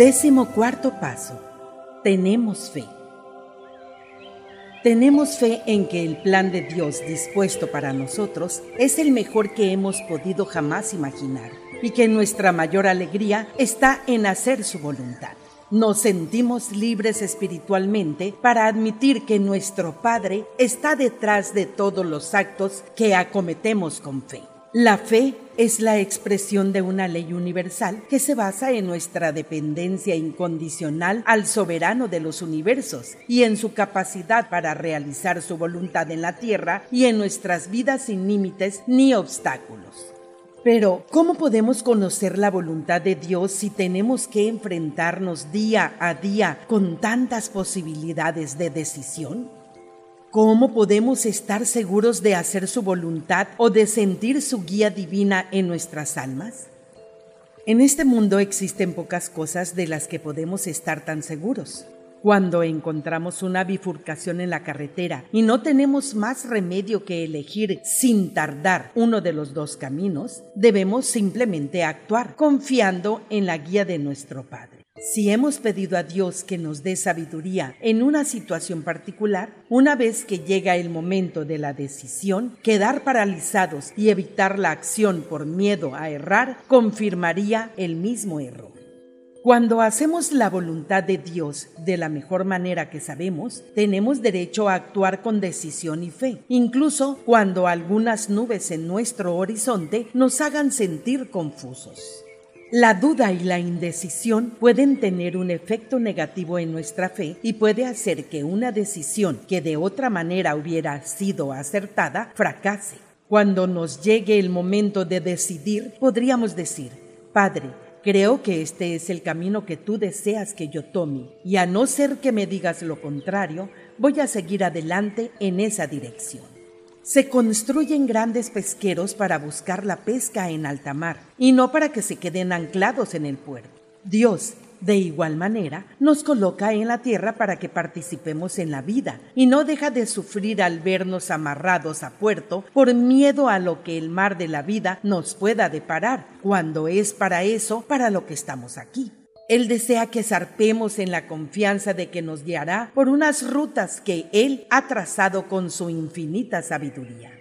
Décimo cuarto paso. Tenemos fe. Tenemos fe en que el plan de Dios dispuesto para nosotros es el mejor que hemos podido jamás imaginar y que nuestra mayor alegría está en hacer su voluntad. Nos sentimos libres espiritualmente para admitir que nuestro Padre está detrás de todos los actos que acometemos con fe. La fe es la expresión de una ley universal que se basa en nuestra dependencia incondicional al soberano de los universos y en su capacidad para realizar su voluntad en la tierra y en nuestras vidas sin límites ni obstáculos. Pero, ¿cómo podemos conocer la voluntad de Dios si tenemos que enfrentarnos día a día con tantas posibilidades de decisión? ¿Cómo podemos estar seguros de hacer su voluntad o de sentir su guía divina en nuestras almas? En este mundo existen pocas cosas de las que podemos estar tan seguros. Cuando encontramos una bifurcación en la carretera y no tenemos más remedio que elegir sin tardar uno de los dos caminos, debemos simplemente actuar confiando en la guía de nuestro Padre. Si hemos pedido a Dios que nos dé sabiduría en una situación particular, una vez que llega el momento de la decisión, quedar paralizados y evitar la acción por miedo a errar confirmaría el mismo error. Cuando hacemos la voluntad de Dios de la mejor manera que sabemos, tenemos derecho a actuar con decisión y fe, incluso cuando algunas nubes en nuestro horizonte nos hagan sentir confusos. La duda y la indecisión pueden tener un efecto negativo en nuestra fe y puede hacer que una decisión que de otra manera hubiera sido acertada fracase. Cuando nos llegue el momento de decidir, podríamos decir, Padre, creo que este es el camino que tú deseas que yo tome, y a no ser que me digas lo contrario, voy a seguir adelante en esa dirección. Se construyen grandes pesqueros para buscar la pesca en alta mar y no para que se queden anclados en el puerto. Dios, de igual manera, nos coloca en la tierra para que participemos en la vida y no deja de sufrir al vernos amarrados a puerto por miedo a lo que el mar de la vida nos pueda deparar, cuando es para eso para lo que estamos aquí. Él desea que zarpemos en la confianza de que nos guiará por unas rutas que Él ha trazado con su infinita sabiduría.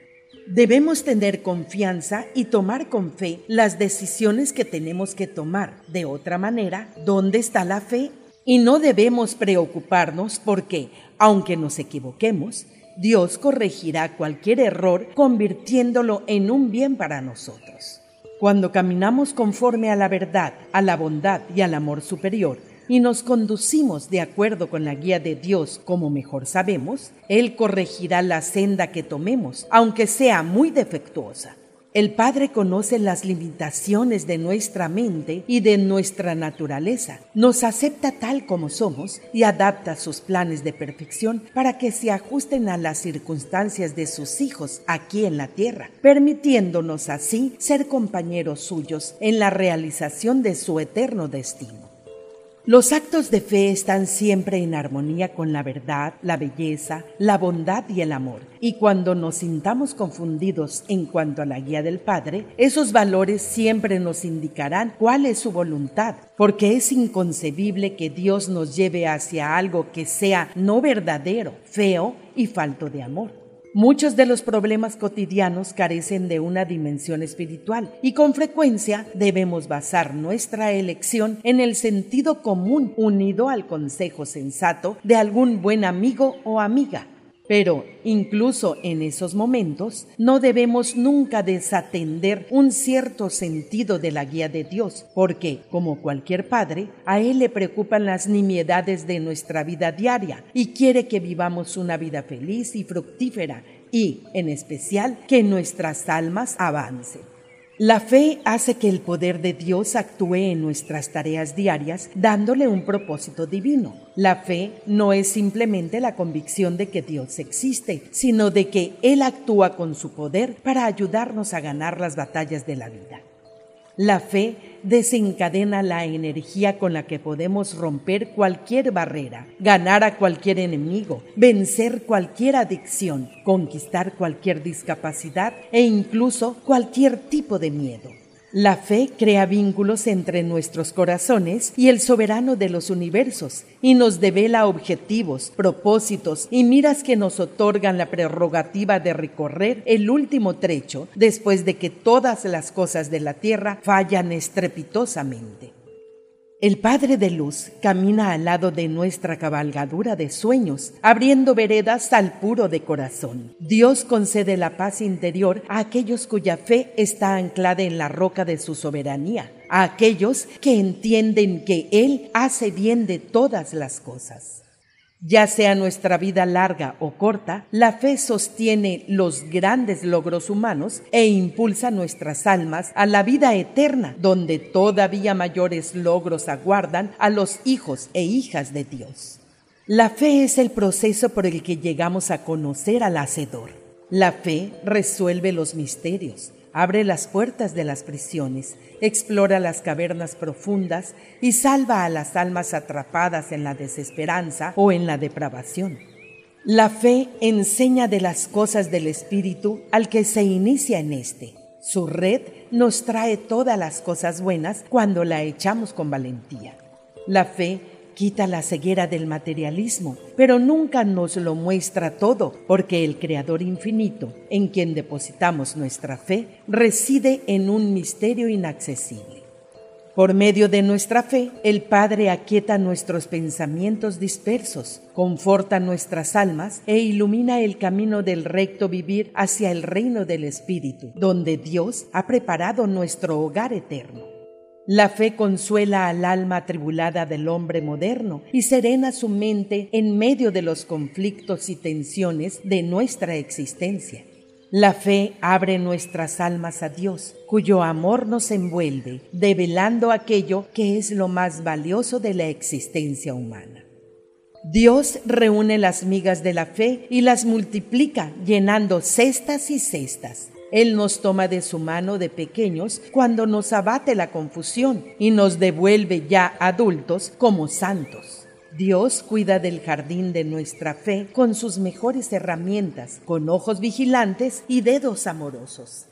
Debemos tener confianza y tomar con fe las decisiones que tenemos que tomar. De otra manera, ¿dónde está la fe? Y no debemos preocuparnos porque, aunque nos equivoquemos, Dios corregirá cualquier error convirtiéndolo en un bien para nosotros. Cuando caminamos conforme a la verdad, a la bondad y al amor superior, y nos conducimos de acuerdo con la guía de Dios como mejor sabemos, Él corregirá la senda que tomemos, aunque sea muy defectuosa. El Padre conoce las limitaciones de nuestra mente y de nuestra naturaleza. Nos acepta tal como somos y adapta sus planes de perfección para que se ajusten a las circunstancias de sus hijos aquí en la tierra, permitiéndonos así ser compañeros suyos en la realización de su eterno destino. Los actos de fe están siempre en armonía con la verdad, la belleza, la bondad y el amor. Y cuando nos sintamos confundidos en cuanto a la guía del Padre, esos valores siempre nos indicarán cuál es su voluntad, porque es inconcebible que Dios nos lleve hacia algo que sea no verdadero, feo y falto de amor. Muchos de los problemas cotidianos carecen de una dimensión espiritual y con frecuencia debemos basar nuestra elección en el sentido común unido al consejo sensato de algún buen amigo o amiga. Pero incluso en esos momentos no debemos nunca desatender un cierto sentido de la guía de Dios, porque, como cualquier padre, a Él le preocupan las nimiedades de nuestra vida diaria y quiere que vivamos una vida feliz y fructífera y, en especial, que nuestras almas avancen. La fe hace que el poder de Dios actúe en nuestras tareas diarias dándole un propósito divino. La fe no es simplemente la convicción de que Dios existe, sino de que Él actúa con su poder para ayudarnos a ganar las batallas de la vida. La fe desencadena la energía con la que podemos romper cualquier barrera, ganar a cualquier enemigo, vencer cualquier adicción, conquistar cualquier discapacidad e incluso cualquier tipo de miedo. La fe crea vínculos entre nuestros corazones y el soberano de los universos y nos devela objetivos, propósitos y miras que nos otorgan la prerrogativa de recorrer el último trecho después de que todas las cosas de la tierra fallan estrepitosamente. El Padre de Luz camina al lado de nuestra cabalgadura de sueños, abriendo veredas al puro de corazón. Dios concede la paz interior a aquellos cuya fe está anclada en la roca de su soberanía, a aquellos que entienden que Él hace bien de todas las cosas. Ya sea nuestra vida larga o corta, la fe sostiene los grandes logros humanos e impulsa nuestras almas a la vida eterna, donde todavía mayores logros aguardan a los hijos e hijas de Dios. La fe es el proceso por el que llegamos a conocer al Hacedor. La fe resuelve los misterios, abre las puertas de las prisiones, explora las cavernas profundas y salva a las almas atrapadas en la desesperanza o en la depravación. La fe enseña de las cosas del Espíritu al que se inicia en éste. Su red nos trae todas las cosas buenas cuando la echamos con valentía. La fe quita la ceguera del materialismo, pero nunca nos lo muestra todo, porque el Creador infinito, en quien depositamos nuestra fe, reside en un misterio inaccesible. Por medio de nuestra fe, el Padre aquieta nuestros pensamientos dispersos, conforta nuestras almas e ilumina el camino del recto vivir hacia el reino del Espíritu, donde Dios ha preparado nuestro hogar eterno. La fe consuela al alma atribulada del hombre moderno y serena su mente en medio de los conflictos y tensiones de nuestra existencia. La fe abre nuestras almas a Dios, cuyo amor nos envuelve, develando aquello que es lo más valioso de la existencia humana. Dios reúne las migas de la fe y las multiplica, llenando cestas y cestas. Él nos toma de su mano de pequeños cuando nos abate la confusión y nos devuelve ya adultos como santos. Dios cuida del jardín de nuestra fe con sus mejores herramientas, con ojos vigilantes y dedos amorosos.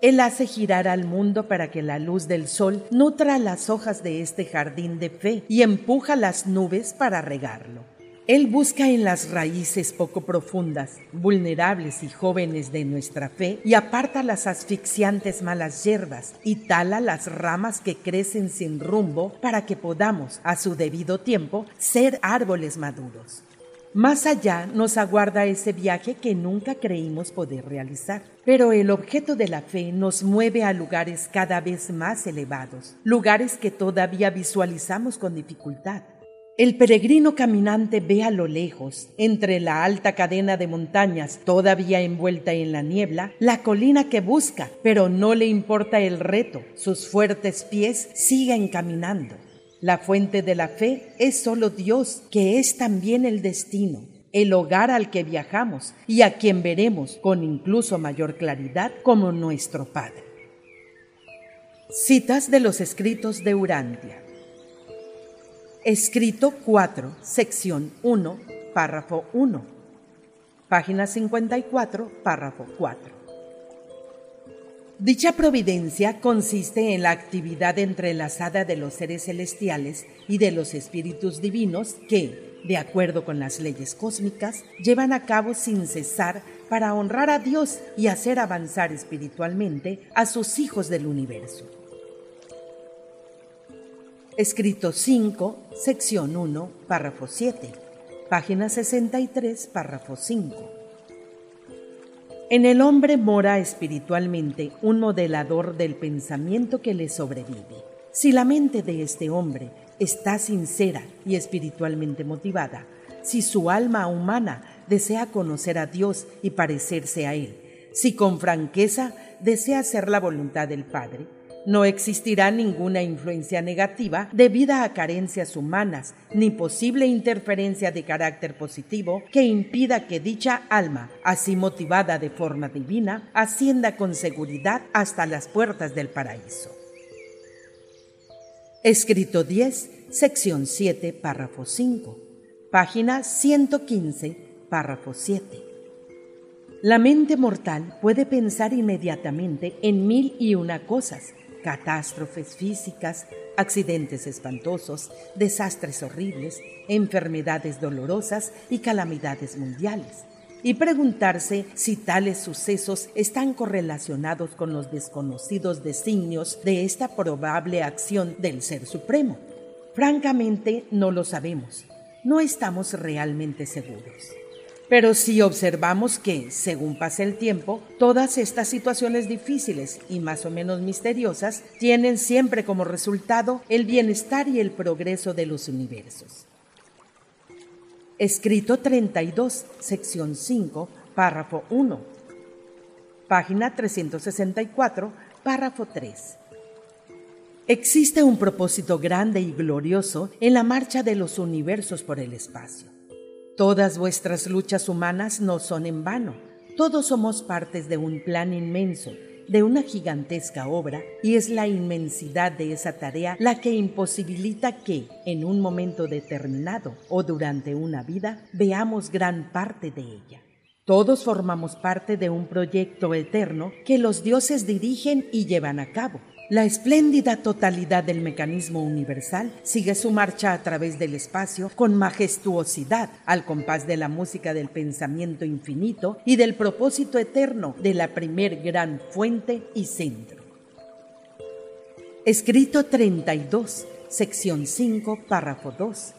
Él hace girar al mundo para que la luz del sol nutra las hojas de este jardín de fe y empuja las nubes para regarlo. Él busca en las raíces poco profundas, vulnerables y jóvenes de nuestra fe y aparta las asfixiantes malas hierbas y tala las ramas que crecen sin rumbo para que podamos, a su debido tiempo, ser árboles maduros. Más allá nos aguarda ese viaje que nunca creímos poder realizar. Pero el objeto de la fe nos mueve a lugares cada vez más elevados, lugares que todavía visualizamos con dificultad el peregrino caminante ve a lo lejos, entre la alta cadena de montañas todavía envuelta en la niebla, la colina que busca, pero no le importa el reto, sus fuertes pies siguen caminando. La fuente de la fe es solo Dios, que es también el destino, el hogar al que viajamos y a quien veremos con incluso mayor claridad como nuestro Padre. Citas de los escritos de Urantia. Escrito 4, sección 1, párrafo 1. Página 54, párrafo 4. Dicha providencia consiste en la actividad entrelazada de los seres celestiales y de los espíritus divinos que, de acuerdo con las leyes cósmicas, llevan a cabo sin cesar para honrar a Dios y hacer avanzar espiritualmente a sus hijos del universo. Escrito 5, sección 1, párrafo 7, página 63, párrafo 5. En el hombre mora espiritualmente un modelador del pensamiento que le sobrevive. Si la mente de este hombre está sincera y espiritualmente motivada, si su alma humana desea conocer a Dios y parecerse a Él, si con franqueza desea hacer la voluntad del Padre, no existirá ninguna influencia negativa debida a carencias humanas, ni posible interferencia de carácter positivo que impida que dicha alma, así motivada de forma divina, ascienda con seguridad hasta las puertas del paraíso. Escrito 10, sección 7, párrafo 5, página 115, párrafo 7. La mente mortal puede pensar inmediatamente en mil y una cosas, catástrofes físicas, accidentes espantosos, desastres horribles, enfermedades dolorosas y calamidades mundiales, y preguntarse si tales sucesos están correlacionados con los desconocidos designios de esta probable acción del Ser Supremo. Francamente, no lo sabemos. No estamos realmente seguros. Pero si observamos que, según pasa el tiempo, todas estas situaciones difíciles y más o menos misteriosas tienen siempre como resultado el bienestar y el progreso de los universos. Escrito 32, sección 5, párrafo 1. Página 364, párrafo 3. Existe un propósito grande y glorioso en la marcha de los universos por el espacio. Todas vuestras luchas humanas no son en vano. Todos somos partes de un plan inmenso, de una gigantesca obra, y es la inmensidad de esa tarea la que imposibilita que, en un momento determinado o durante una vida, veamos gran parte de ella. Todos formamos parte de un proyecto eterno que los dioses dirigen y llevan a cabo la espléndida totalidad del mecanismo universal sigue su marcha a través del espacio con majestuosidad, al compás de la música del pensamiento infinito y del propósito eterno de la primer gran fuente y centro. Escrito 32, sección 5, párrafo 2,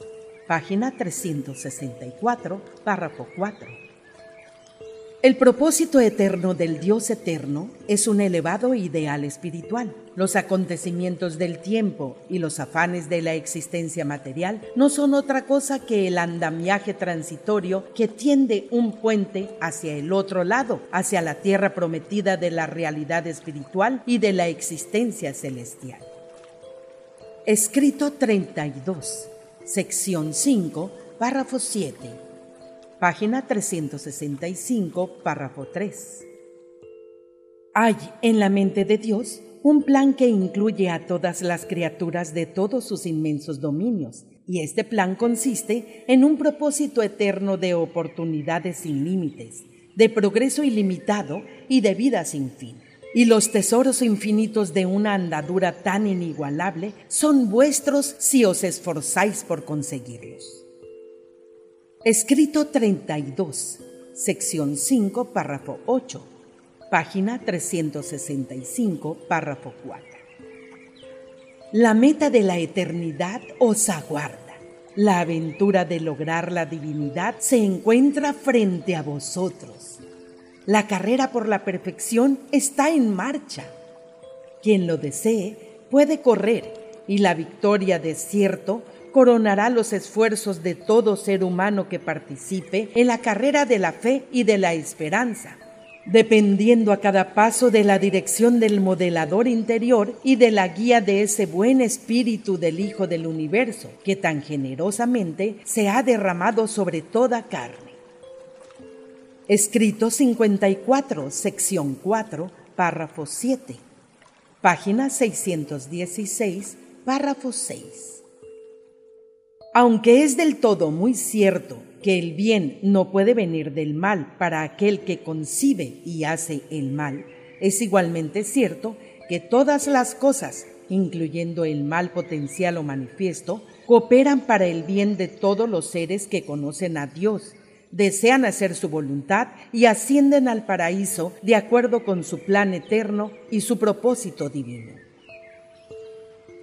página 364, párrafo 4. El propósito eterno del Dios eterno es un elevado ideal espiritual. Los acontecimientos del tiempo y los afanes de la existencia material no son otra cosa que el andamiaje transitorio que tiende un puente hacia el otro lado, hacia la tierra prometida de la realidad espiritual y de la existencia celestial. Escrito 32, sección 5, párrafo 7 página 365, párrafo 3. Hay en la mente de Dios un plan que incluye a todas las criaturas de todos sus inmensos dominios, y este plan consiste en un propósito eterno de oportunidades sin límites, de progreso ilimitado y de vida sin fin. Y los tesoros infinitos de una andadura tan inigualable son vuestros si os esforzáis por conseguirlos. Escrito 32, sección 5, párrafo 8, página 365, párrafo 4. La meta de la eternidad os aguarda. La aventura de lograr la divinidad se encuentra frente a vosotros. La carrera por la perfección está en marcha. Quien lo desee puede correr y la victoria de cierto coronará los esfuerzos de todo ser humano que participe en la carrera de la fe y de la esperanza, dependiendo a cada paso de la dirección del modelador interior y de la guía de ese buen espíritu del Hijo del Universo, que tan generosamente se ha derramado sobre toda carne. Escrito 54, sección 4, párrafo 7, página 616, párrafo 6. Aunque es del todo muy cierto que el bien no puede venir del mal para aquel que concibe y hace el mal, es igualmente cierto que todas las cosas, incluyendo el mal potencial o manifiesto, cooperan para el bien de todos los seres que conocen a Dios, desean hacer su voluntad y ascienden al paraíso de acuerdo con su plan eterno y su propósito divino.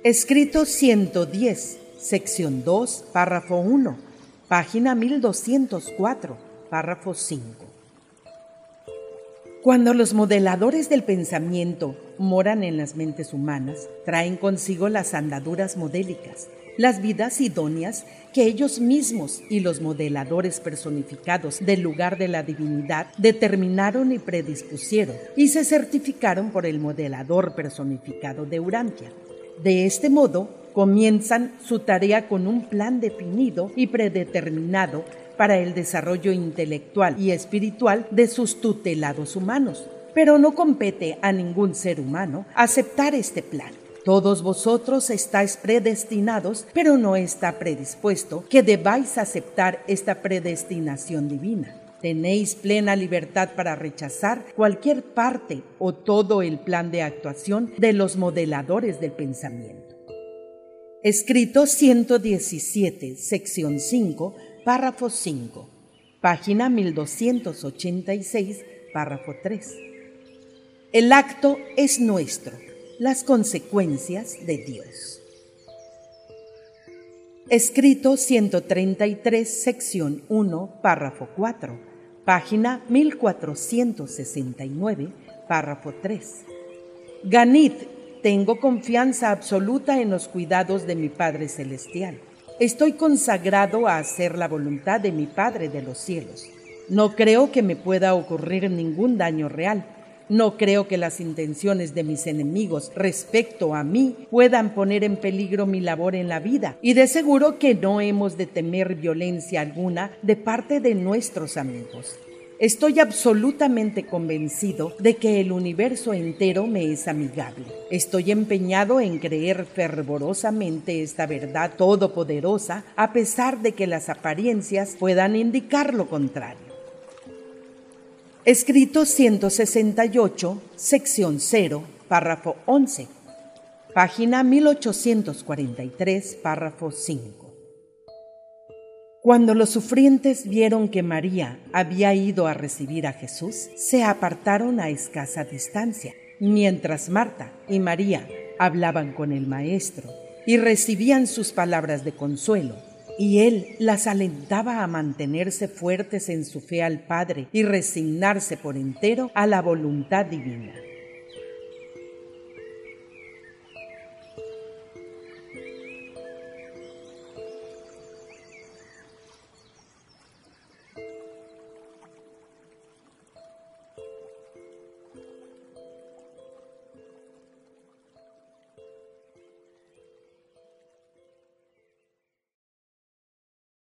Escrito 110 sección 2, párrafo 1, página 1204, párrafo 5. Cuando los modeladores del pensamiento moran en las mentes humanas, traen consigo las andaduras modélicas, las vidas idóneas que ellos mismos y los modeladores personificados del lugar de la divinidad determinaron y predispusieron y se certificaron por el modelador personificado de Urantia. De este modo, comienzan su tarea con un plan definido y predeterminado para el desarrollo intelectual y espiritual de sus tutelados humanos. Pero no compete a ningún ser humano aceptar este plan. Todos vosotros estáis predestinados, pero no está predispuesto que debáis aceptar esta predestinación divina. Tenéis plena libertad para rechazar cualquier parte o todo el plan de actuación de los modeladores del pensamiento. Escrito 117, sección 5, párrafo 5, página 1286, párrafo 3. El acto es nuestro, las consecuencias de Dios. Escrito 133, sección 1, párrafo 4, página 1469, párrafo 3. Ganid, tengo confianza absoluta en los cuidados de mi Padre Celestial. Estoy consagrado a hacer la voluntad de mi Padre de los cielos. No creo que me pueda ocurrir ningún daño real no creo que las intenciones de mis enemigos respecto a mí puedan poner en peligro mi labor en la vida y de seguro que no hemos de temer violencia alguna de parte de nuestros amigos. Estoy absolutamente convencido de que el universo entero me es amigable. Estoy empeñado en creer fervorosamente esta verdad todopoderosa a pesar de que las apariencias puedan indicar lo contrario. Escrito 168, sección 0, párrafo 11, página 1843, párrafo 5. Cuando los sufrientes vieron que María había ido a recibir a Jesús, se apartaron a escasa distancia, mientras Marta y María hablaban con el Maestro y recibían sus palabras de consuelo y él las alentaba a mantenerse fuertes en su fe al Padre y resignarse por entero a la voluntad divina.